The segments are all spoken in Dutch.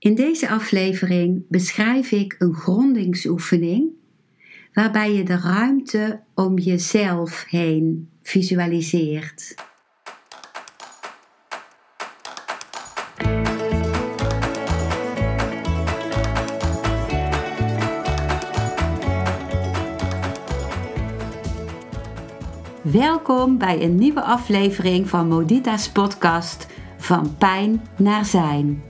In deze aflevering beschrijf ik een grondingsoefening waarbij je de ruimte om jezelf heen visualiseert. Welkom bij een nieuwe aflevering van Modita's podcast Van Pijn naar Zijn.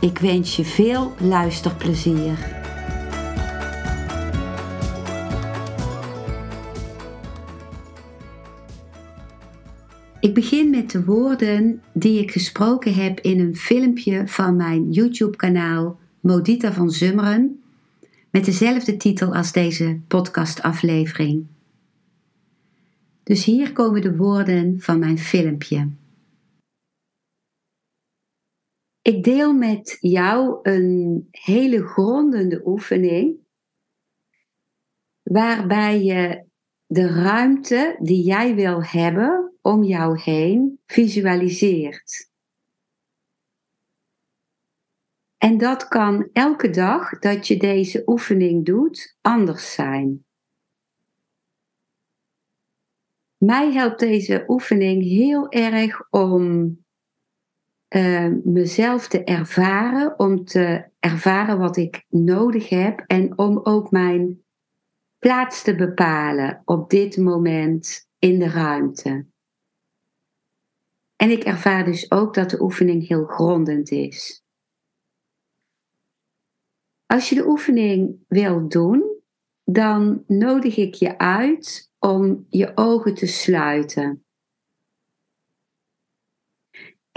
Ik wens je veel luisterplezier. Ik begin met de woorden die ik gesproken heb in een filmpje van mijn YouTube-kanaal Modita van Zummeren, met dezelfde titel als deze podcastaflevering. Dus hier komen de woorden van mijn filmpje. Ik deel met jou een hele grondende oefening waarbij je de ruimte die jij wil hebben om jou heen visualiseert. En dat kan elke dag dat je deze oefening doet anders zijn. Mij helpt deze oefening heel erg om uh, mezelf te ervaren, om te ervaren wat ik nodig heb en om ook mijn plaats te bepalen op dit moment in de ruimte. En ik ervaar dus ook dat de oefening heel grondend is. Als je de oefening wilt doen, dan nodig ik je uit om je ogen te sluiten.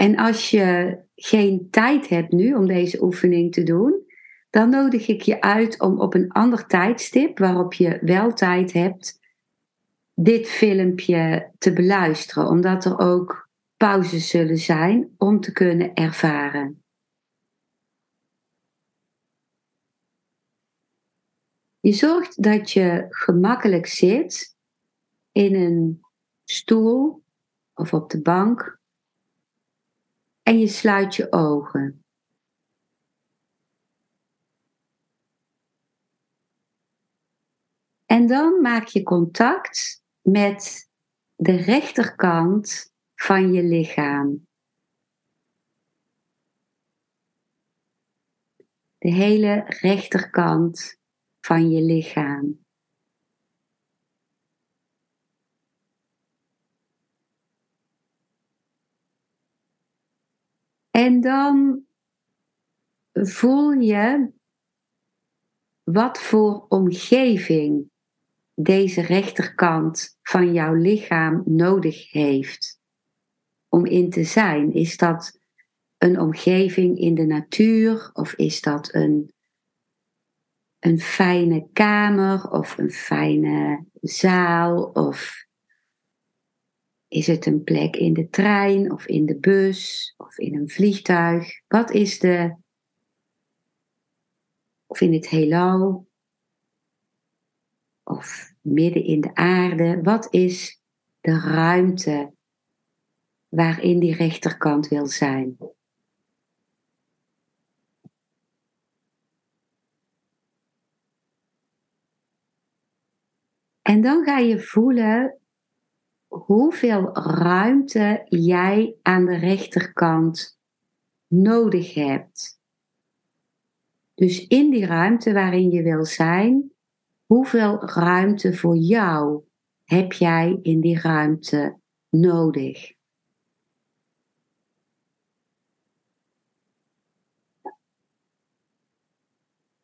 En als je geen tijd hebt nu om deze oefening te doen, dan nodig ik je uit om op een ander tijdstip, waarop je wel tijd hebt, dit filmpje te beluisteren, omdat er ook pauzes zullen zijn om te kunnen ervaren. Je zorgt dat je gemakkelijk zit in een stoel of op de bank en je sluit je ogen. En dan maak je contact met de rechterkant van je lichaam. De hele rechterkant van je lichaam. En dan voel je wat voor omgeving deze rechterkant van jouw lichaam nodig heeft om in te zijn. Is dat een omgeving in de natuur of is dat een, een fijne kamer of een fijne zaal of is het een plek in de trein of in de bus of in een vliegtuig? Wat is de. Of in het heelal? Of midden in de aarde? Wat is de ruimte waarin die rechterkant wil zijn? En dan ga je voelen hoeveel ruimte jij aan de rechterkant nodig hebt. Dus in die ruimte waarin je wil zijn, hoeveel ruimte voor jou heb jij in die ruimte nodig?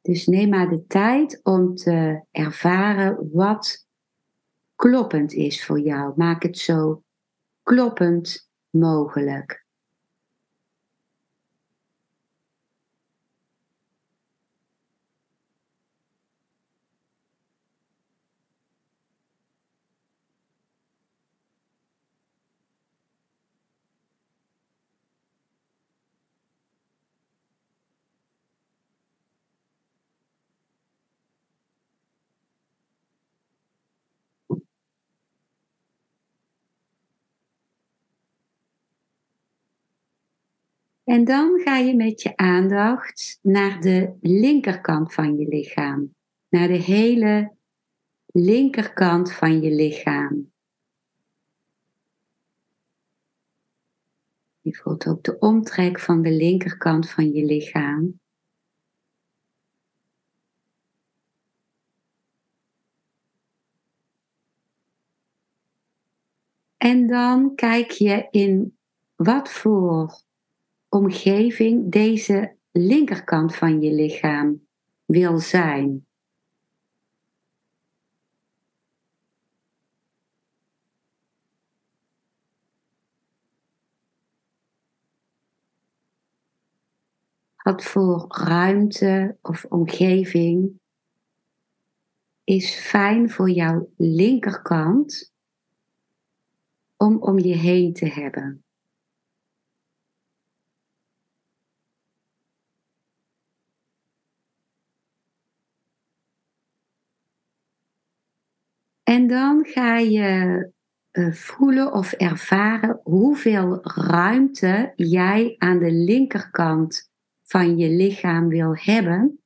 Dus neem maar de tijd om te ervaren wat kloppend is voor jou. Maak het zo kloppend mogelijk. En dan ga je met je aandacht naar de linkerkant van je lichaam. Naar de hele linkerkant van je lichaam. Je voelt ook de omtrek van de linkerkant van je lichaam. En dan kijk je in wat voor omgeving deze linkerkant van je lichaam wil zijn. Wat voor ruimte of omgeving is fijn voor jouw linkerkant om om je heen te hebben? En dan ga je uh, voelen of ervaren hoeveel ruimte jij aan de linkerkant van je lichaam wil hebben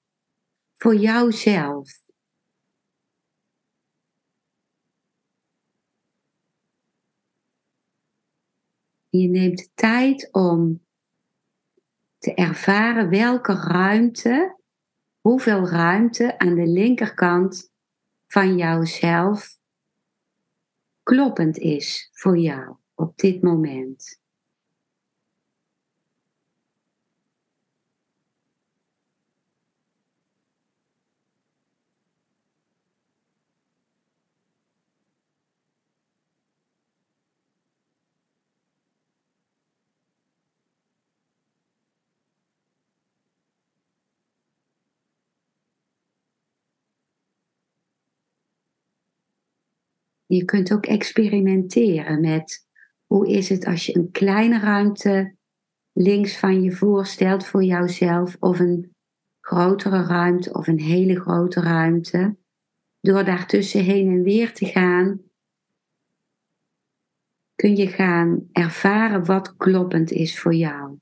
voor jouzelf. Je neemt tijd om te ervaren welke ruimte, hoeveel ruimte aan de linkerkant van jouzelf kloppend is voor jou op dit moment. Je kunt ook experimenteren met hoe is het als je een kleine ruimte links van je voorstelt voor jouzelf of een grotere ruimte of een hele grote ruimte. Door daartussen heen en weer te gaan, kun je gaan ervaren wat kloppend is voor jou.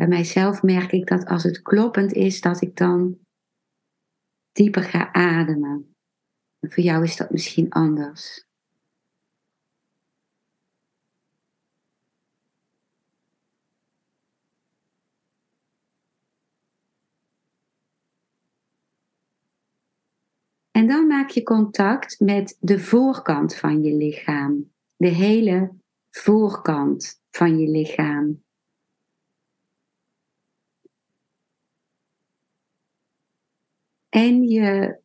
Bij mijzelf merk ik dat als het kloppend is, dat ik dan dieper ga ademen. En voor jou is dat misschien anders. En dan maak je contact met de voorkant van je lichaam. De hele voorkant van je lichaam. En je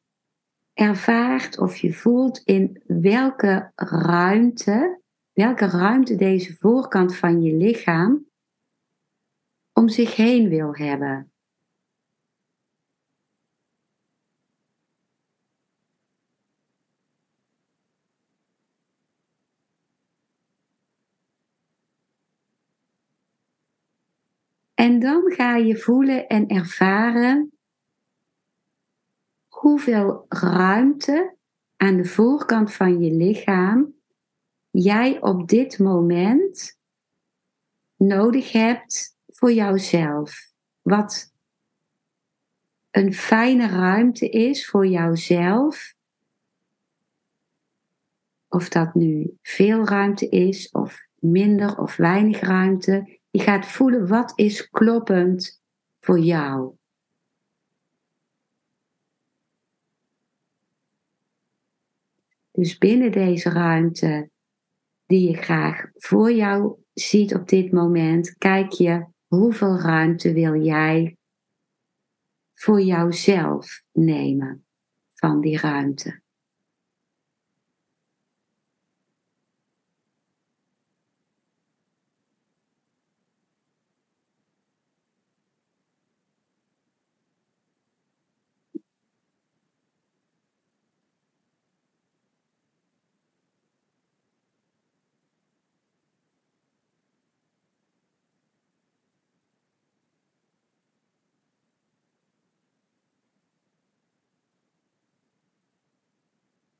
ervaart of je voelt in welke ruimte, welke ruimte deze voorkant van je lichaam om zich heen wil hebben. En dan ga je voelen en ervaren hoeveel ruimte aan de voorkant van je lichaam jij op dit moment nodig hebt voor jouzelf. Wat een fijne ruimte is voor jouzelf. Of dat nu veel ruimte is of minder of weinig ruimte. Je gaat voelen wat is kloppend voor jou. Dus binnen deze ruimte die je graag voor jou ziet op dit moment, kijk je hoeveel ruimte wil jij voor jouzelf nemen van die ruimte.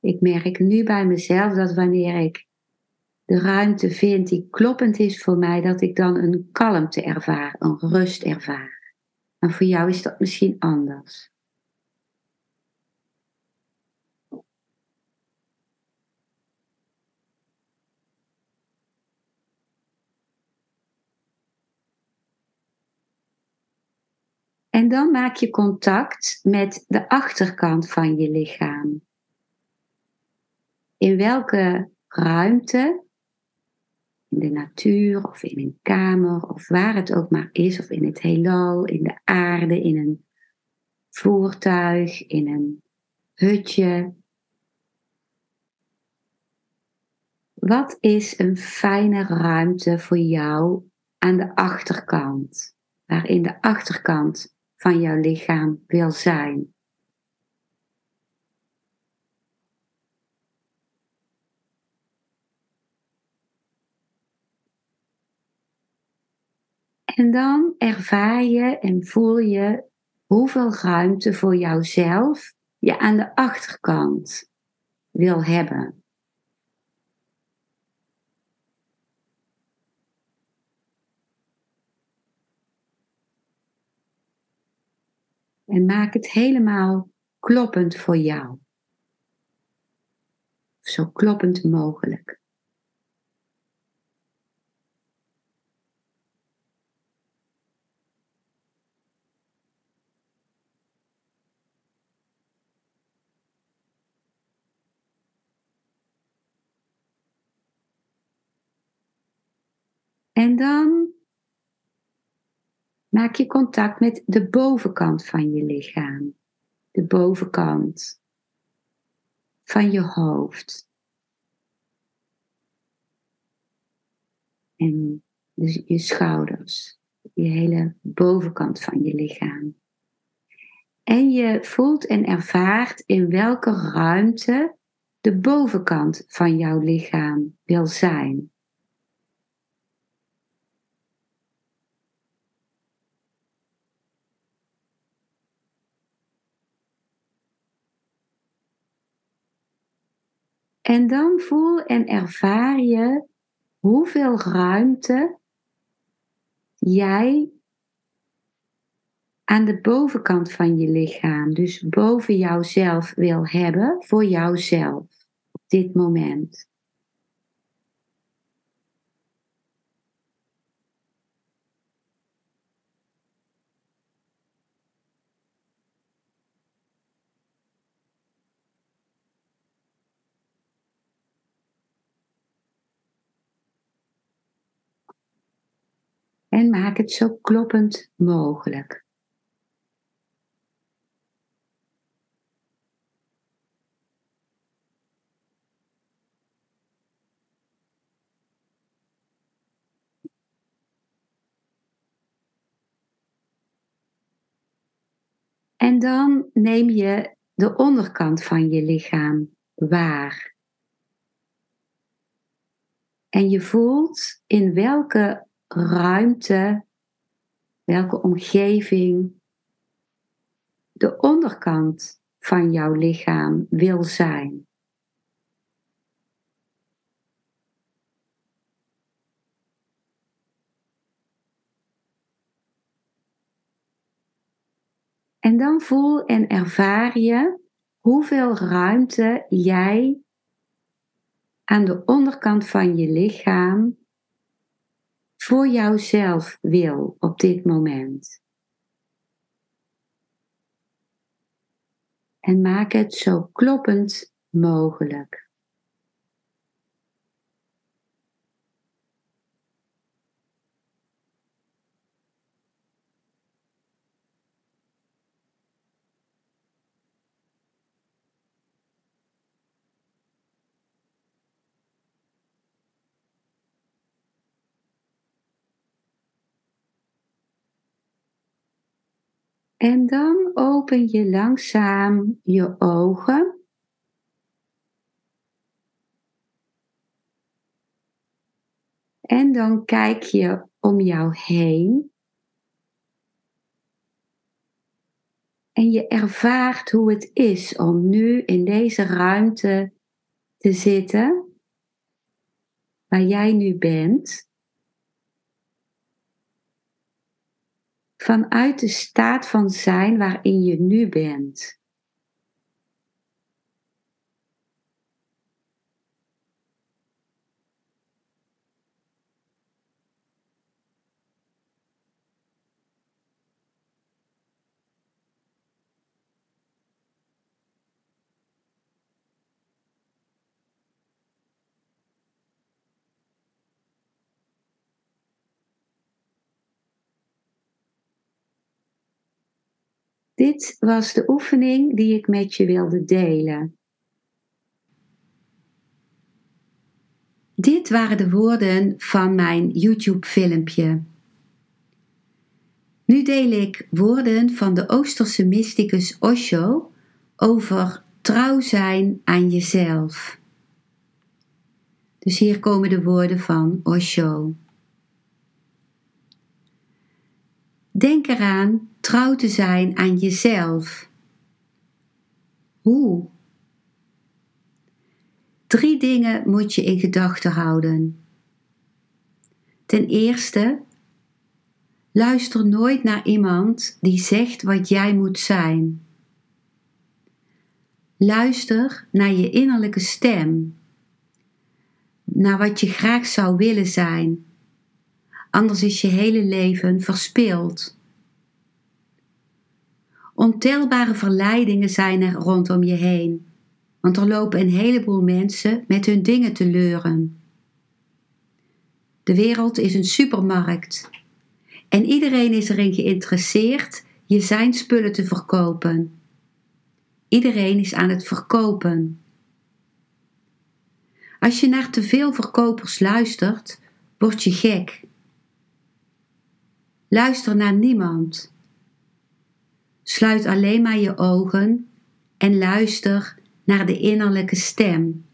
Ik merk nu bij mezelf dat wanneer ik de ruimte vind die kloppend is voor mij, dat ik dan een kalmte ervaar, een rust ervaar. En voor jou is dat misschien anders. En dan maak je contact met de achterkant van je lichaam. In welke ruimte, in de natuur of in een kamer of waar het ook maar is, of in het heelal, in de aarde, in een voertuig, in een hutje. Wat is een fijne ruimte voor jou aan de achterkant? Waarin de achterkant van jouw lichaam wil zijn. En dan ervaar je en voel je hoeveel ruimte voor jouzelf je aan de achterkant wil hebben. En maak het helemaal kloppend voor jou. Zo kloppend mogelijk. En dan maak je contact met de bovenkant van je lichaam. De bovenkant van je hoofd. En dus je schouders, je hele bovenkant van je lichaam. En je voelt en ervaart in welke ruimte de bovenkant van jouw lichaam wil zijn. En dan voel en ervaar je hoeveel ruimte jij aan de bovenkant van je lichaam, dus boven jouzelf wil hebben voor jouzelf op dit moment. En maak het zo kloppend mogelijk. En dan neem je de onderkant van je lichaam waar. En je voelt in welke ruimte, welke omgeving de onderkant van jouw lichaam wil zijn. En dan voel en ervaar je hoeveel ruimte jij aan de onderkant van je lichaam voor jouzelf wil op dit moment. En maak het zo kloppend mogelijk. En dan open je langzaam je ogen. En dan kijk je om jou heen. En je ervaart hoe het is om nu in deze ruimte te zitten waar jij nu bent. Vanuit de staat van zijn waarin je nu bent. Dit was de oefening die ik met je wilde delen. Dit waren de woorden van mijn YouTube-filmpje. Nu deel ik woorden van de Oosterse mysticus Osho over trouw zijn aan jezelf. Dus hier komen de woorden van Osho. Denk eraan trouw te zijn aan jezelf. Hoe? Drie dingen moet je in gedachten houden. Ten eerste, luister nooit naar iemand die zegt wat jij moet zijn. Luister naar je innerlijke stem, naar wat je graag zou willen zijn. Anders is je hele leven verspild. Ontelbare verleidingen zijn er rondom je heen, want er lopen een heleboel mensen met hun dingen te leuren. De wereld is een supermarkt en iedereen is erin geïnteresseerd je zijn spullen te verkopen. Iedereen is aan het verkopen. Als je naar te veel verkopers luistert, word je gek. Luister naar niemand. Sluit alleen maar je ogen en luister naar de innerlijke stem.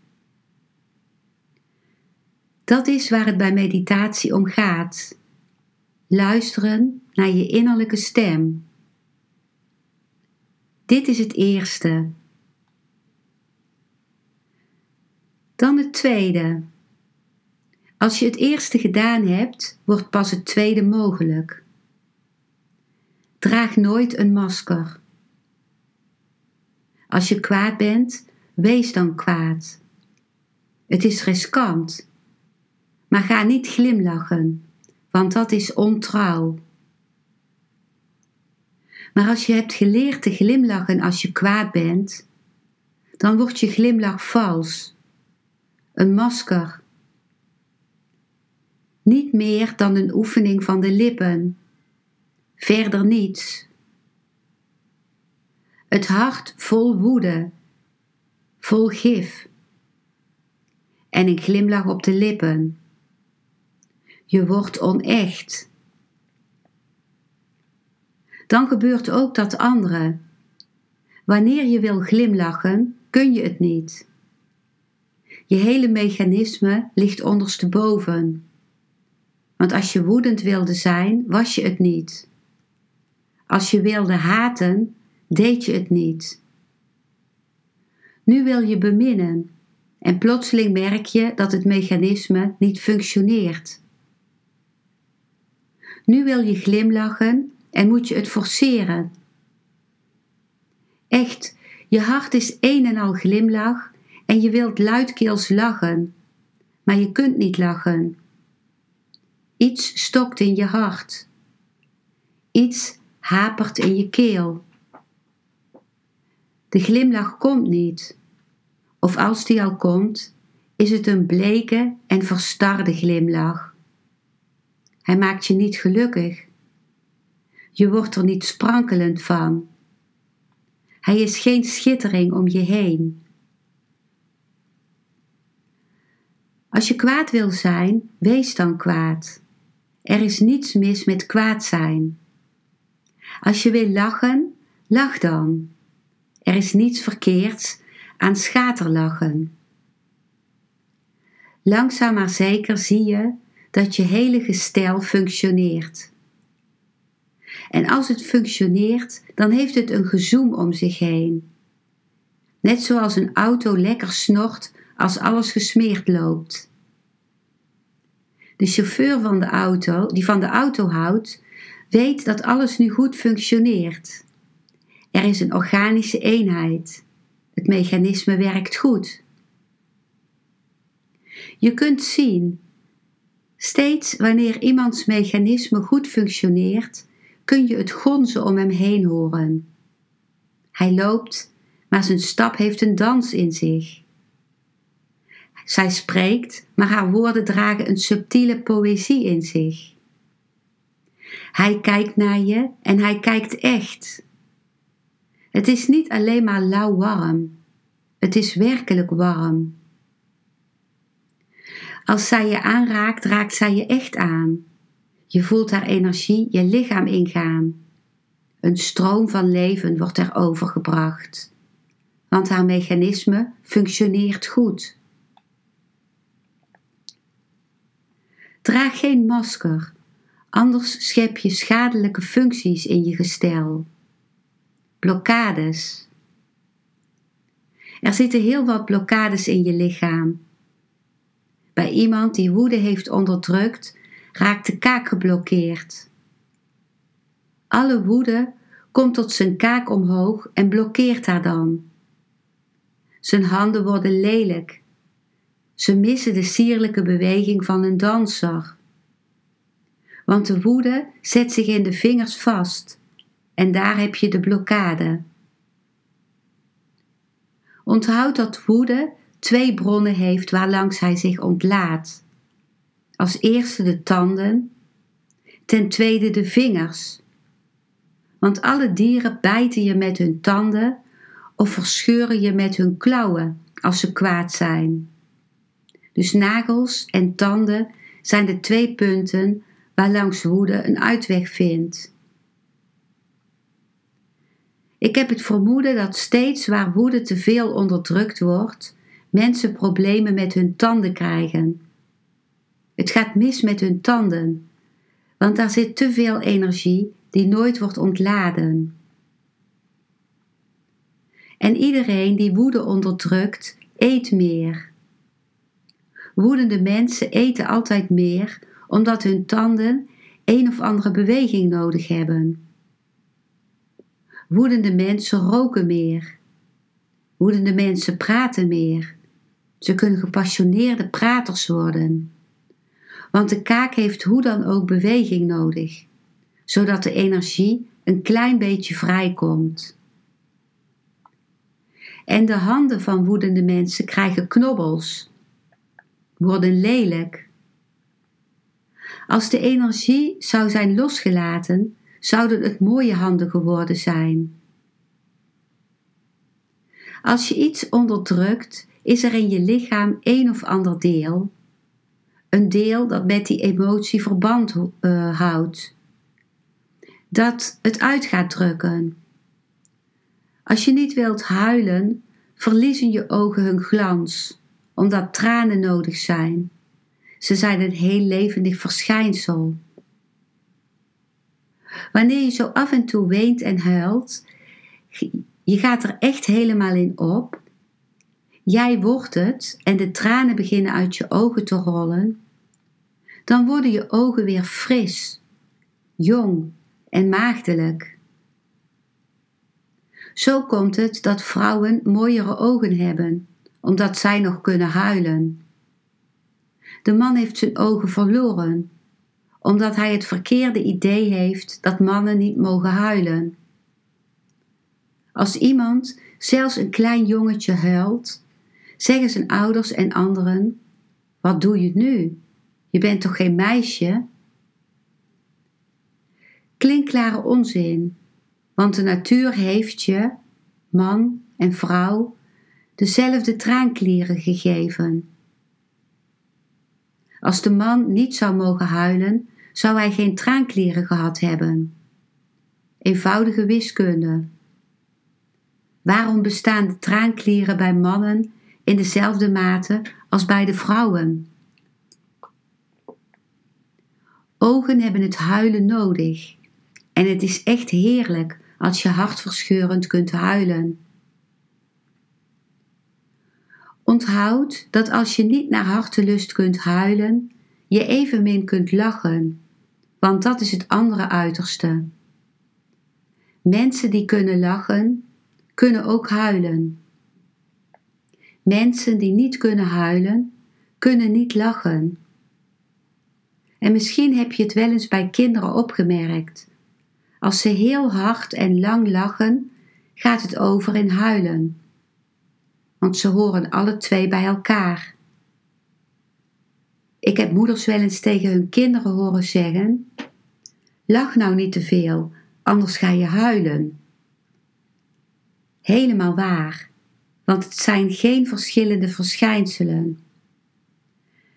Dat is waar het bij meditatie om gaat. Luisteren naar je innerlijke stem. Dit is het eerste. Dan het tweede. Als je het eerste gedaan hebt, wordt pas het tweede mogelijk. Draag nooit een masker. Als je kwaad bent, wees dan kwaad. Het is riskant. Maar ga niet glimlachen, want dat is ontrouw. Maar als je hebt geleerd te glimlachen als je kwaad bent, dan wordt je glimlach vals, een masker. Niet meer dan een oefening van de lippen verder niets. Het hart vol woede, vol gif en een glimlach op de lippen. Je wordt onecht. Dan gebeurt ook dat andere. Wanneer je wil glimlachen, kun je het niet. Je hele mechanisme ligt ondersteboven. Want als je woedend wilde zijn, was je het niet. Als je wilde haten, deed je het niet. Nu wil je beminnen en plotseling merk je dat het mechanisme niet functioneert. Nu wil je glimlachen en moet je het forceren. Echt, je hart is een en al glimlach en je wilt luidkeels lachen, maar je kunt niet lachen. Iets stokt in je hart. Iets hapert in je keel. De glimlach komt niet, of als die al komt, is het een bleke en verstarde glimlach. Hij maakt je niet gelukkig. Je wordt er niet sprankelend van. Hij is geen schittering om je heen. Als je kwaad wil zijn, wees dan kwaad. Er is niets mis met kwaad zijn. Als je wil lachen, lach dan. Er is niets verkeerds aan schaterlachen. Langzaam maar zeker zie je dat je hele gestel functioneert. En als het functioneert, dan heeft het een gezoem om zich heen. Net zoals een auto lekker snort als alles gesmeerd loopt. De chauffeur van de auto, die van de auto houdt, weet dat alles nu goed functioneert. Er is een organische eenheid. Het mechanisme werkt goed. Je kunt zien, steeds wanneer iemands mechanisme goed functioneert, kun je het gonzen om hem heen horen. Hij loopt, maar zijn stap heeft een dans in zich. Zij spreekt, maar haar woorden dragen een subtiele poëzie in zich. Hij kijkt naar je en hij kijkt echt. Het is niet alleen maar lauw warm, het is werkelijk warm. Als zij je aanraakt, raakt zij je echt aan. Je voelt haar energie je lichaam ingaan. Een stroom van leven wordt er overgebracht, want haar mechanisme functioneert goed. Draag geen masker, anders schep je schadelijke functies in je gestel. Blokkades. Er zitten heel wat blokkades in je lichaam. Bij iemand die woede heeft onderdrukt, raakt de kaak geblokkeerd. Alle woede komt tot zijn kaak omhoog en blokkeert haar dan. Zijn handen worden lelijk. Ze missen de sierlijke beweging van een danser. Want de woede zet zich in de vingers vast en daar heb je de blokkade. Onthoud dat woede twee bronnen heeft waarlangs hij zich ontlaat. Als eerste de tanden, ten tweede de vingers. Want alle dieren bijten je met hun tanden of verscheuren je met hun klauwen als ze kwaad zijn. Dus nagels en tanden zijn de twee punten waarlangs woede een uitweg vindt. Ik heb het vermoeden dat steeds waar woede te veel onderdrukt wordt, mensen problemen met hun tanden krijgen. Het gaat mis met hun tanden, want daar zit te veel energie die nooit wordt ontladen. En iedereen die woede onderdrukt, eet meer. Woedende mensen eten altijd meer omdat hun tanden een of andere beweging nodig hebben. Woedende mensen roken meer. Woedende mensen praten meer. Ze kunnen gepassioneerde praters worden. Want de kaak heeft hoe dan ook beweging nodig, zodat de energie een klein beetje vrijkomt. En de handen van woedende mensen krijgen knobbels, worden lelijk. Als de energie zou zijn losgelaten, zouden het mooie handen geworden zijn. Als je iets onderdrukt, is er in je lichaam een of ander deel, een deel dat met die emotie verband uh, houdt, dat het uit gaat drukken. Als je niet wilt huilen, verliezen je ogen hun glans, omdat tranen nodig zijn. Ze zijn een heel levendig verschijnsel. Wanneer je zo af en toe weent en huilt, je gaat er echt helemaal in op. Jij wordt het en de tranen beginnen uit je ogen te rollen. Dan worden je ogen weer fris, jong en maagdelijk. Zo komt het dat vrouwen mooiere ogen hebben, omdat zij nog kunnen huilen. De man heeft zijn ogen verloren, omdat hij het verkeerde idee heeft dat mannen niet mogen huilen. Als iemand, zelfs een klein jongetje, huilt, zeggen zijn ouders en anderen: Wat doe je nu? Je bent toch geen meisje? Klinkklare onzin, want de natuur heeft je, man en vrouw, dezelfde traanklieren gegeven. Als de man niet zou mogen huilen, zou hij geen traanklieren gehad hebben. Eenvoudige wiskunde. Waarom bestaan de traanklieren bij mannen in dezelfde mate als bij de vrouwen? Ogen hebben het huilen nodig en het is echt heerlijk als je hartverscheurend kunt huilen. Onthoud dat als je niet naar hartelust kunt huilen, je evenmin kunt lachen, want dat is het andere uiterste. Mensen die kunnen lachen, kunnen ook huilen. Mensen die niet kunnen huilen, kunnen niet lachen. En misschien heb je het wel eens bij kinderen opgemerkt. Als ze heel hard en lang lachen, gaat het over in huilen. Want ze horen alle twee bij elkaar. Ik heb moeders wel eens tegen hun kinderen horen zeggen: Lach nou niet te veel, anders ga je huilen. Helemaal waar, want het zijn geen verschillende verschijnselen.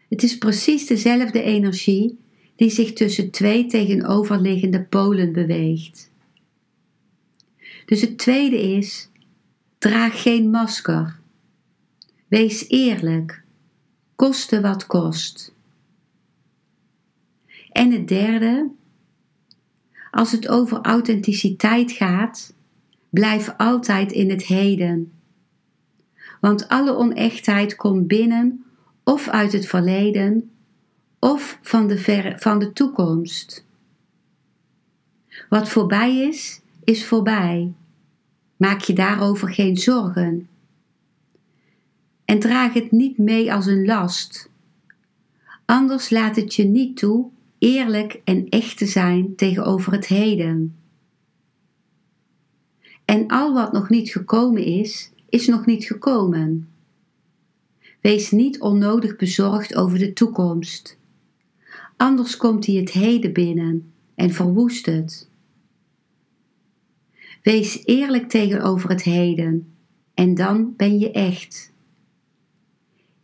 Het is precies dezelfde energie die zich tussen twee tegenoverliggende polen beweegt. Dus het tweede is: draag geen masker. Wees eerlijk, koste wat kost. En het derde, als het over authenticiteit gaat, blijf altijd in het heden. Want alle onechtheid komt binnen of uit het verleden of van de, ver, van de toekomst. Wat voorbij is, is voorbij. Maak je daarover geen zorgen. En draag het niet mee als een last. Anders laat het je niet toe eerlijk en echt te zijn tegenover het heden. En al wat nog niet gekomen is, is nog niet gekomen. Wees niet onnodig bezorgd over de toekomst. Anders komt hij het heden binnen en verwoest het. Wees eerlijk tegenover het heden en dan ben je echt.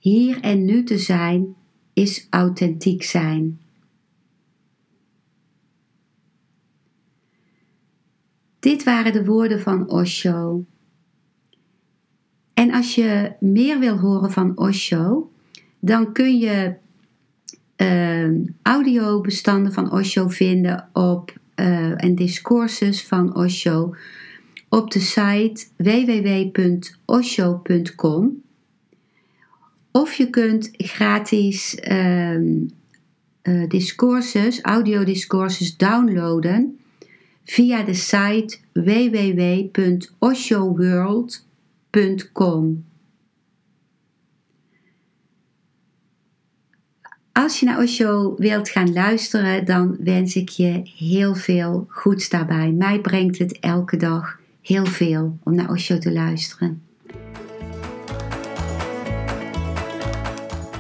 Hier en nu te zijn is authentiek zijn. Dit waren de woorden van Osho. En als je meer wil horen van Osho, dan kun je uh, audiobestanden van Osho vinden op uh, en discourses van Osho op de site www.osho.com. Of je kunt gratis uh, uh, discourses, downloaden via de site www.oshoworld.com. Als je naar Osho wilt gaan luisteren, dan wens ik je heel veel goeds daarbij. Mij brengt het elke dag heel veel om naar Osho te luisteren.